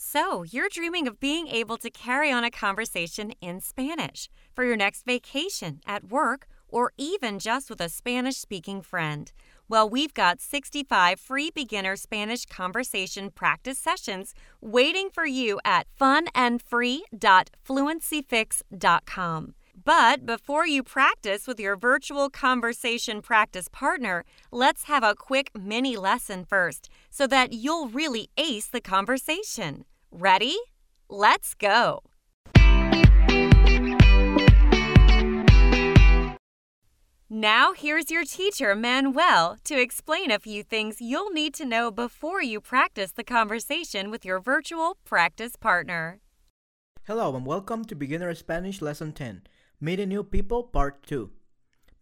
So, you're dreaming of being able to carry on a conversation in Spanish for your next vacation, at work, or even just with a Spanish speaking friend. Well, we've got 65 free beginner Spanish conversation practice sessions waiting for you at funandfree.fluencyfix.com. But before you practice with your virtual conversation practice partner, let's have a quick mini lesson first so that you'll really ace the conversation. Ready? Let's go! Now, here's your teacher, Manuel, to explain a few things you'll need to know before you practice the conversation with your virtual practice partner. Hello and welcome to Beginner Spanish Lesson 10 Meeting New People Part 2.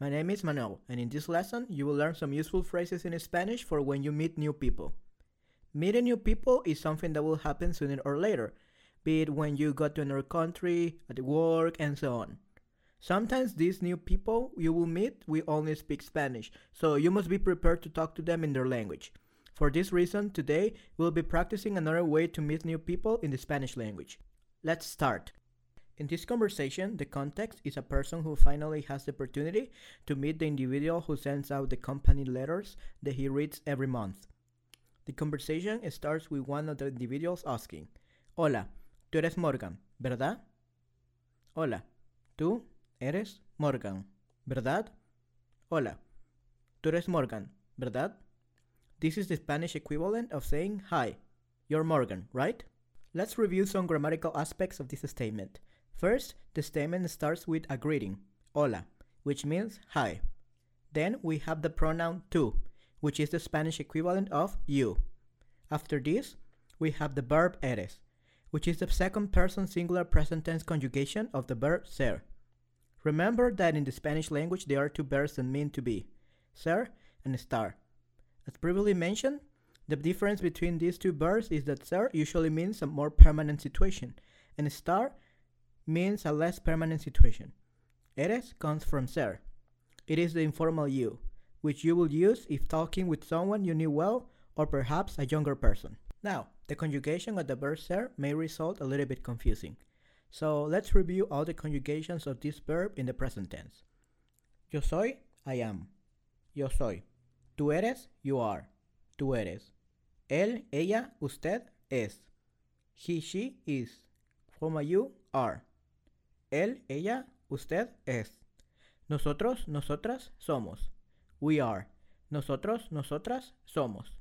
My name is Manuel, and in this lesson, you will learn some useful phrases in Spanish for when you meet new people. Meeting new people is something that will happen sooner or later, be it when you go to another country, at work, and so on. Sometimes these new people you will meet will only speak Spanish, so you must be prepared to talk to them in their language. For this reason, today we'll be practicing another way to meet new people in the Spanish language. Let's start. In this conversation, the context is a person who finally has the opportunity to meet the individual who sends out the company letters that he reads every month. The conversation starts with one of the individuals asking, Hola, tú eres Morgan, ¿verdad? Hola, tú eres Morgan, ¿verdad? Hola, tú eres Morgan, ¿verdad? This is the Spanish equivalent of saying, Hi, you're Morgan, right? Let's review some grammatical aspects of this statement. First, the statement starts with a greeting, hola, which means hi. Then we have the pronoun tú, which is the Spanish equivalent of you. After this, we have the verb eres, which is the second person singular present tense conjugation of the verb ser. Remember that in the Spanish language there are two verbs that mean to be, ser and estar. As previously mentioned, the difference between these two verbs is that ser usually means a more permanent situation, and estar means a less permanent situation. Eres comes from ser. It is the informal you, which you will use if talking with someone you knew well or perhaps a younger person. Now, the conjugation of the verb ser may result a little bit confusing. So let's review all the conjugations of this verb in the present tense. Yo soy, I am. Yo soy. Tú eres, you are. Tú eres. Él, ella, usted, es. He, she, is. From you, are. Él, ella, usted es. Nosotros, nosotras somos. We are. Nosotros, nosotras somos.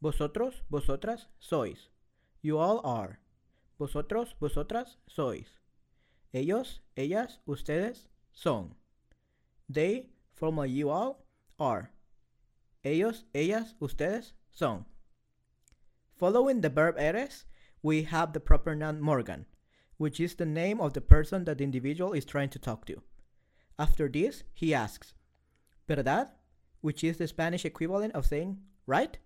Vosotros, vosotras sois. You all are. Vosotros, vosotras sois. Ellos, ellas, ustedes son. They, formal you all, are. Ellos, ellas, ustedes son. Following the verb eres, we have the proper noun Morgan, which is the name of the person that the individual is trying to talk to. After this, he asks, ¿Verdad? Which is the Spanish equivalent of saying, right?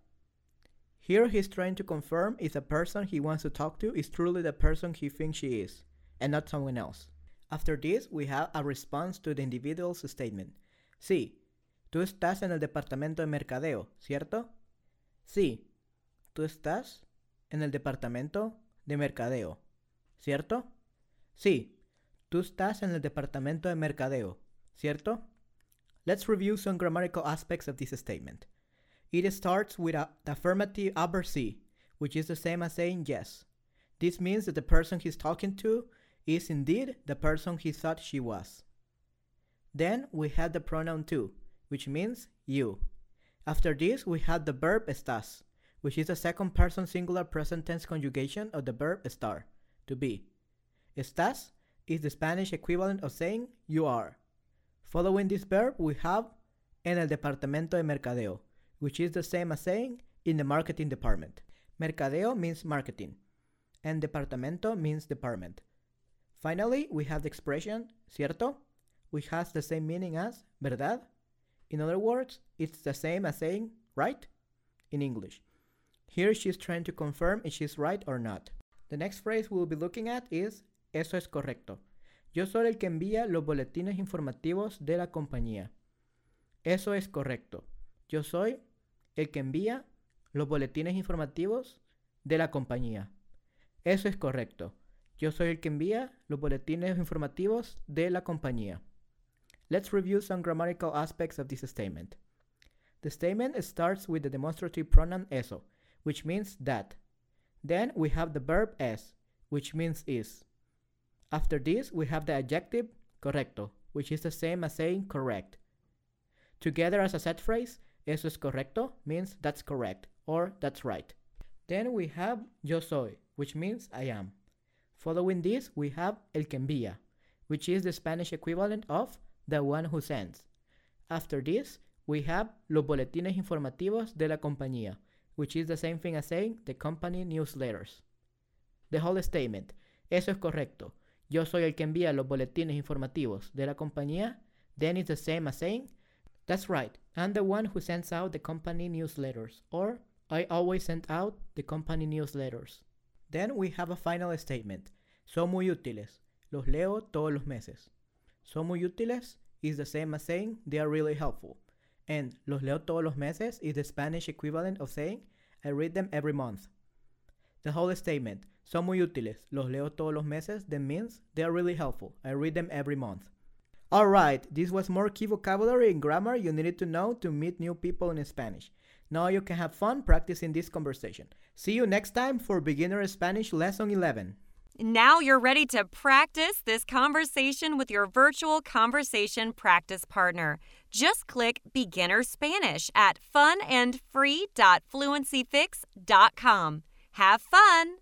Here he's trying to confirm if the person he wants to talk to is truly the person he thinks she is, and not someone else. After this, we have a response to the individual's statement. Sí, tú estás en el departamento de mercadeo, ¿cierto? Sí, tú estás en el departamento de mercadeo, ¿cierto? Sí, tú estás en el departamento de mercadeo, ¿cierto? Let's review some grammatical aspects of this statement. It starts with a, the affirmative adverb sí, which is the same as saying yes. This means that the person he's talking to is indeed the person he thought she was. Then we have the pronoun tú, which means you. After this, we have the verb estás, which is the second person singular present tense conjugation of the verb estar, to be. Estás is the Spanish equivalent of saying you are. Following this verb, we have en el departamento de mercadeo, which is the same as saying in the marketing department. Mercadeo means marketing, and departamento means department. Finally, we have the expression cierto, which has the same meaning as verdad. In other words, it's the same as saying right in English. Here she's trying to confirm if she's right or not. The next phrase we'll be looking at is eso es correcto. Yo soy el que envía los boletines informativos de la compañía. Eso es correcto. Yo soy el que envía los boletines informativos de la compañía. Eso es correcto. Yo soy el que envía los boletines informativos de la compañía. Let's review some grammatical aspects of this statement. The statement starts with the demonstrative pronoun eso, which means that. Then we have the verb es, which means is. After this, we have the adjective correcto, which is the same as saying correct. Together as a set phrase, eso es correcto means that's correct or that's right. Then we have yo soy, which means I am. Following this, we have el que envía, which is the Spanish equivalent of the one who sends. After this, we have los boletines informativos de la compañía, which is the same thing as saying the company newsletters. The whole statement, eso es correcto, yo soy el que envía los boletines informativos de la compañía, then it's the same as saying, that's right, I'm the one who sends out the company newsletters, or I always send out the company newsletters. Then we have a final statement. Son muy útiles. Los leo todos los meses. Son muy útiles is the same as saying they are really helpful. And los leo todos los meses is the Spanish equivalent of saying I read them every month. The whole statement, son muy útiles, los leo todos los meses, then means they are really helpful. I read them every month. Alright, this was more key vocabulary and grammar you needed to know to meet new people in Spanish. Now you can have fun practicing this conversation. See you next time for Beginner Spanish Lesson 11. Now you're ready to practice this conversation with your virtual conversation practice partner. Just click Beginner Spanish at funandfree.fluencyfix.com. Have fun!